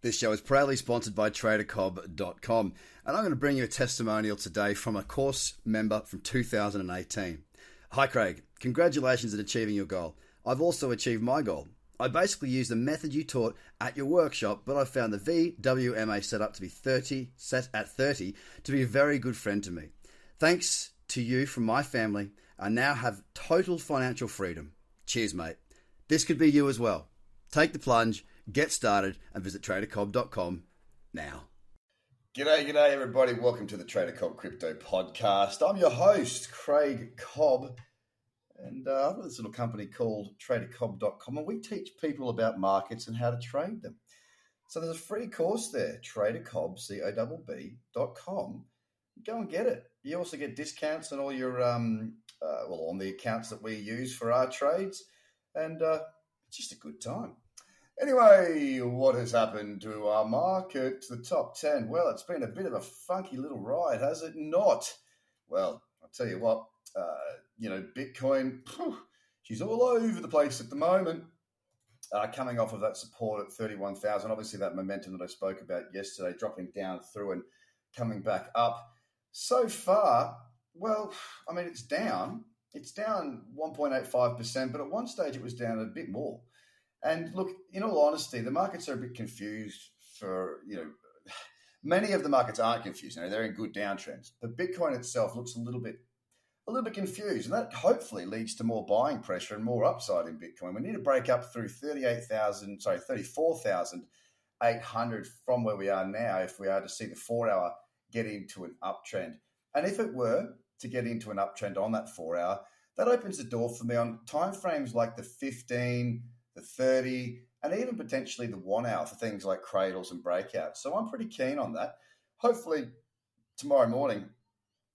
This show is proudly sponsored by TraderCobb.com, and I'm going to bring you a testimonial today from a course member from 2018. Hi, Craig. Congratulations on achieving your goal. I've also achieved my goal. I basically used the method you taught at your workshop, but I found the VWMA setup to be 30 set at 30 to be a very good friend to me. Thanks to you from my family, I now have total financial freedom. Cheers, mate. This could be you as well. Take the plunge Get started and visit tradercobb.com now. G'day, g'day, everybody. Welcome to the Trader Cobb Crypto Podcast. I'm your host, Craig Cobb, and uh, I've got this little company called tradercobb.com, and we teach people about markets and how to trade them. So there's a free course there, tradercobb, C-O-B-B.com. Go and get it. You also get discounts on all your, um, uh, well, on the accounts that we use for our trades, and uh, it's just a good time. Anyway, what has happened to our market, the top 10? Well, it's been a bit of a funky little ride, has it not? Well, I'll tell you what, uh, you know, Bitcoin, phew, she's all over the place at the moment. Uh, coming off of that support at 31,000, obviously that momentum that I spoke about yesterday, dropping down through and coming back up. So far, well, I mean, it's down. It's down 1.85%, but at one stage it was down a bit more. And look, in all honesty, the markets are a bit confused for, you know, many of the markets aren't confused. You know, they're in good downtrends. But Bitcoin itself looks a little bit a little bit confused, and that hopefully leads to more buying pressure and more upside in Bitcoin. We need to break up through 38,000, sorry, 34,800 from where we are now if we are to see the four hour get into an uptrend. And if it were to get into an uptrend on that four hour, that opens the door for me on timeframes like the 15, the 30, and even potentially the one hour for things like cradles and breakouts. So I'm pretty keen on that. Hopefully, tomorrow morning,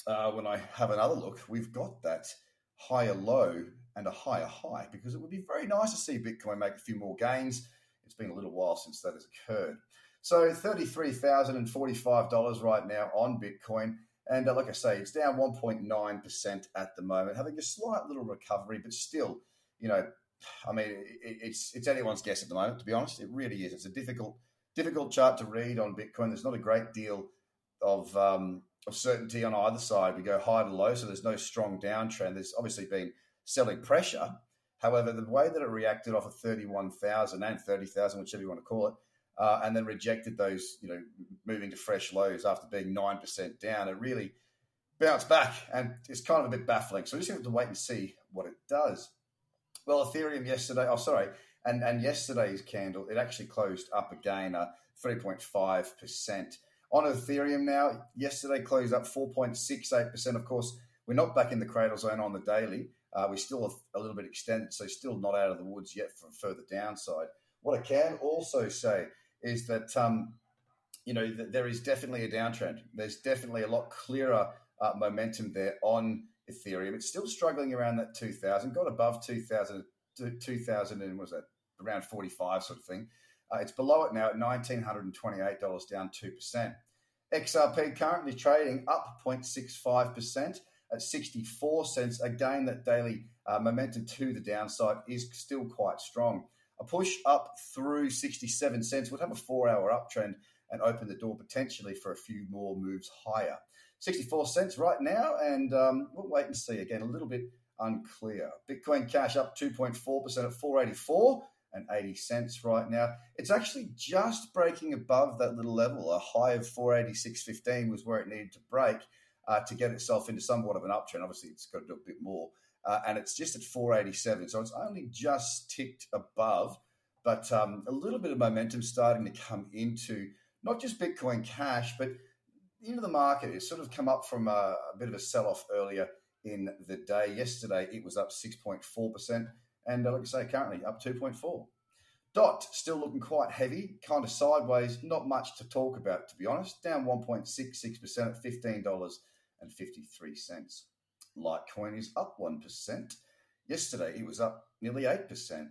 uh, when I have another look, we've got that higher low and a higher high because it would be very nice to see Bitcoin make a few more gains. It's been a little while since that has occurred. So $33,045 right now on Bitcoin. And uh, like I say, it's down 1.9% at the moment, having a slight little recovery, but still, you know, I mean, it's it's anyone's guess at the moment. To be honest, it really is. It's a difficult difficult chart to read on Bitcoin. There's not a great deal of um, of certainty on either side. We go high to low, so there's no strong downtrend. There's obviously been selling pressure. However, the way that it reacted off of 31,000 and 30,000, whichever you want to call it, uh, and then rejected those, you know, moving to fresh lows after being 9% down, it really bounced back and it's kind of a bit baffling. So we just have to wait and see what it does. Well, Ethereum yesterday, oh, sorry, and, and yesterday's candle, it actually closed up again, uh, 3.5%. On Ethereum now, yesterday closed up 4.68%. Of course, we're not back in the cradle zone on the daily. Uh, we're still a, a, little bit extended, so still not out of the woods yet for further downside. What I can also say is that, um, you know, th- there is definitely a downtrend. There's definitely a lot clearer uh, momentum there on Ethereum. It's still struggling around that 2000, got above 2000, 2000 and was that around 45 sort of thing. Uh, it's below it now at $1,928, down 2%. XRP currently trading up 0.65% at 64 cents. Again, that daily uh, momentum to the downside is still quite strong. A push up through 67 cents would have a four hour uptrend and open the door potentially for a few more moves higher. 64 cents right now, and um, we'll wait and see. Again, a little bit unclear. Bitcoin Cash up 2.4% at 484 and 80 cents right now. It's actually just breaking above that little level. A high of 486.15 was where it needed to break uh, to get itself into somewhat of an uptrend. Obviously, it's got to do a bit more. Uh, and it's just at 487. So it's only just ticked above, but um, a little bit of momentum starting to come into not just Bitcoin Cash, but into the market. It's sort of come up from a, a bit of a sell off earlier in the day. Yesterday, it was up 6.4%, and uh, like I say, currently up 2.4. Dot still looking quite heavy, kind of sideways, not much to talk about, to be honest. Down 1.66% at $15.53. Litecoin is up 1%. Yesterday, it was up nearly 8%.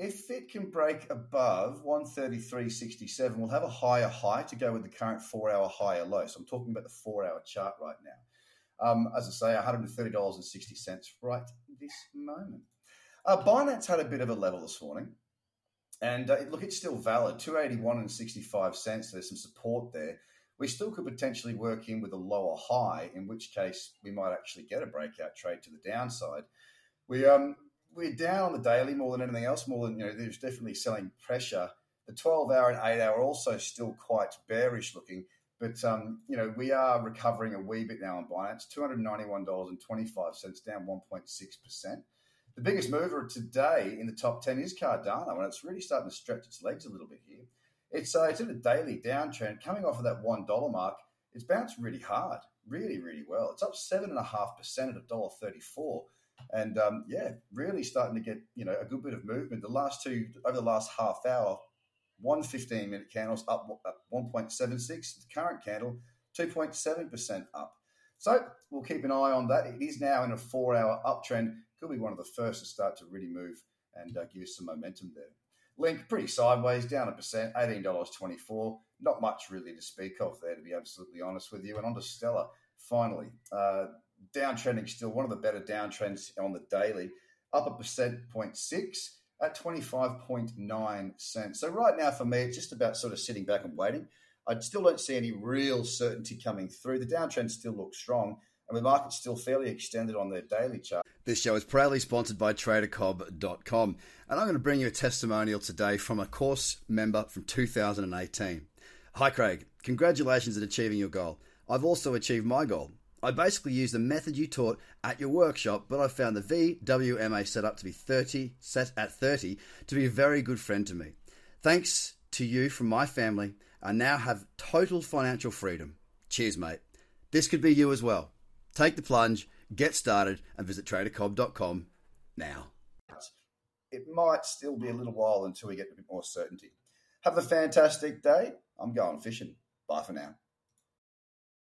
If it can break above 133.67, we'll have a higher high to go with the current four hour higher low. So I'm talking about the four hour chart right now. Um, as I say, $130.60 right this moment. Uh, Binance had a bit of a level this morning. And uh, look, it's still valid 281 and 65 cents. There's some support there. We still could potentially work in with a lower high, in which case we might actually get a breakout trade to the downside. We, um, we're down on the daily more than anything else, more than, you know, there's definitely selling pressure. The 12 hour and 8 hour are also still quite bearish looking. But um, you know, we are recovering a wee bit now on Binance, two hundred ninety-one dollars and twenty-five cents, down one point six percent. The biggest mover today in the top ten is Cardano, and it's really starting to stretch its legs a little bit here. It's uh, it's in a daily downtrend, coming off of that one dollar mark. It's bounced really hard, really, really well. It's up seven and a half percent at a dollar thirty-four, and um, yeah, really starting to get you know a good bit of movement. The last two over the last half hour, one 15 minute candle's up 1.76. The current candle, 2.7% up. So we'll keep an eye on that. It is now in a four hour uptrend. Could be one of the first to start to really move and uh, give us some momentum there. Link pretty sideways, down a percent, $18.24. Not much really to speak of there, to be absolutely honest with you. And on to Stellar, finally. Uh, downtrending still, one of the better downtrends on the daily, up a percent, six at 25.9 cents. So right now for me, it's just about sort of sitting back and waiting. I still don't see any real certainty coming through. The downtrend still looks strong, and the market's still fairly extended on their daily chart. This show is proudly sponsored by TraderCobb.com, and I'm going to bring you a testimonial today from a course member from 2018. Hi, Craig. Congratulations on achieving your goal. I've also achieved my goal. I basically used the method you taught at your workshop, but I found the VWMA setup to be 30 set at 30 to be a very good friend to me. Thanks to you from my family, I now have total financial freedom. Cheers, mate. This could be you as well. Take the plunge, get started, and visit tradercobb.com now. It might still be a little while until we get a bit more certainty. Have a fantastic day. I'm going fishing. Bye for now.